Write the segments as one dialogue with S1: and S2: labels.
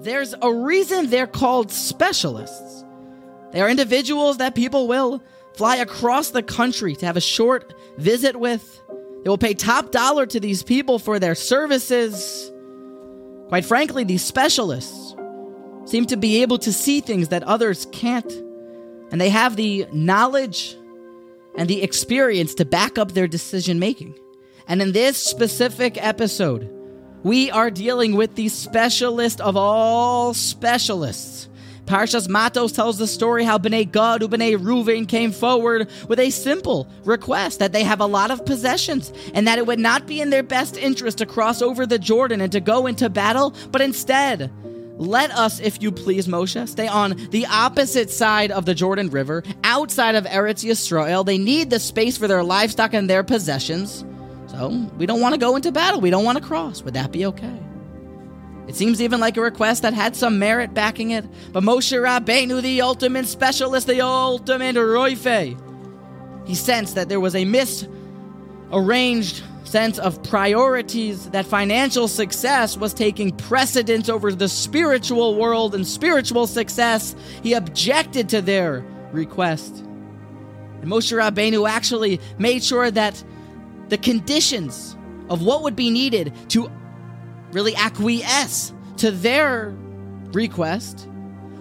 S1: there's a reason they're called specialists. They are individuals that people will fly across the country to have a short visit with. They will pay top dollar to these people for their services. Quite frankly, these specialists seem to be able to see things that others can't, and they have the knowledge and the experience to back up their decision making. And in this specific episode, we are dealing with the specialist of all specialists. Parshas Matos tells the story how Bnei Gad and Bnei Ruvain came forward with a simple request that they have a lot of possessions and that it would not be in their best interest to cross over the Jordan and to go into battle, but instead, let us, if you please, Moshe, stay on the opposite side of the Jordan River, outside of Eretz Yisrael. They need the space for their livestock and their possessions. So we don't want to go into battle. We don't want to cross. Would that be okay? It seems even like a request that had some merit backing it. But Moshe Rabbeinu, the ultimate specialist, the ultimate roife, he sensed that there was a misarranged sense of priorities, that financial success was taking precedence over the spiritual world and spiritual success. He objected to their request. And Moshe Rabbeinu actually made sure that the conditions of what would be needed to really acquiesce to their request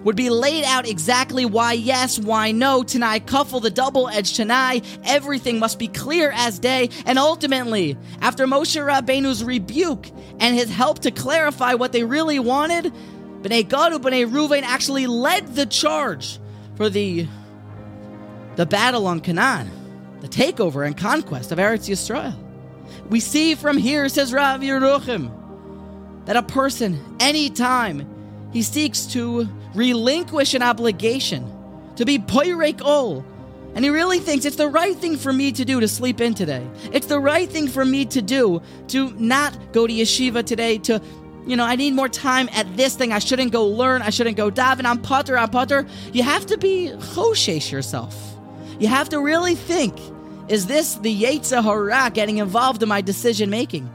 S1: would be laid out exactly why yes, why no, Tanai Kaful, the double edged Tanai, everything must be clear as day. And ultimately, after Moshe Rabbeinu's rebuke and his help to clarify what they really wanted, Bnei Gad, Bnei Ruvain actually led the charge for the, the battle on Canaan the takeover and conquest of Eretz Yisrael. We see from here, says Rav Yeruchim, that a person, anytime he seeks to relinquish an obligation, to be poirek ol, and he really thinks it's the right thing for me to do to sleep in today. It's the right thing for me to do to not go to yeshiva today, to, you know, I need more time at this thing. I shouldn't go learn. I shouldn't go daven. I'm patur. I'm patur. You have to be choshesh yourself. You have to really think is this the Yetzer Hara getting involved in my decision making?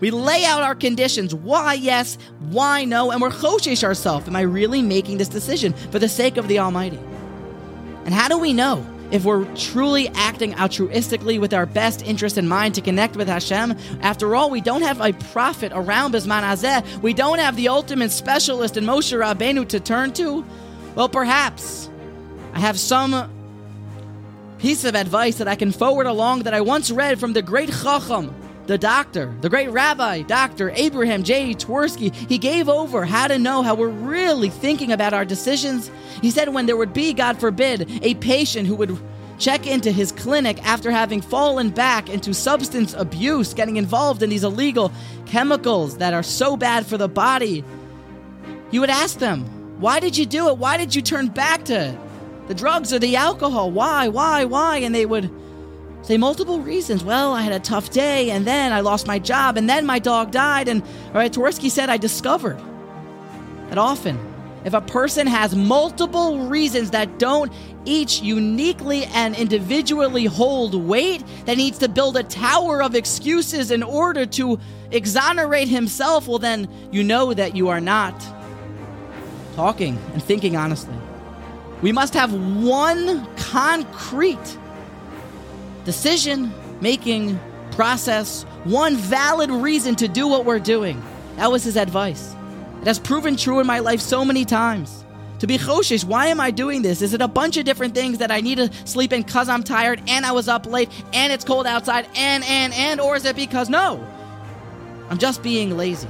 S1: We lay out our conditions why yes, why no, and we're choshesh ourselves. Am I really making this decision for the sake of the Almighty? And how do we know if we're truly acting altruistically with our best interest in mind to connect with Hashem? After all, we don't have a prophet around Bisman Hazeh. We don't have the ultimate specialist in Moshe Rabbeinu to turn to. Well, perhaps I have some piece of advice that I can forward along that I once read from the great Chacham, the doctor, the great rabbi, Dr. Abraham J. Twerski. He gave over how to know how we're really thinking about our decisions. He said when there would be, God forbid, a patient who would check into his clinic after having fallen back into substance abuse, getting involved in these illegal chemicals that are so bad for the body, you would ask them, Why did you do it? Why did you turn back to it? The drugs or the alcohol. Why, why, why? And they would say multiple reasons. Well, I had a tough day, and then I lost my job, and then my dog died. And all right, Twerski said I discovered that often, if a person has multiple reasons that don't each uniquely and individually hold weight, that needs to build a tower of excuses in order to exonerate himself, well, then you know that you are not talking and thinking honestly. We must have one concrete decision making process, one valid reason to do what we're doing. That was his advice. It has proven true in my life so many times. To be choshesh, why am I doing this? Is it a bunch of different things that I need to sleep in because I'm tired and I was up late and it's cold outside and, and, and, or is it because no? I'm just being lazy.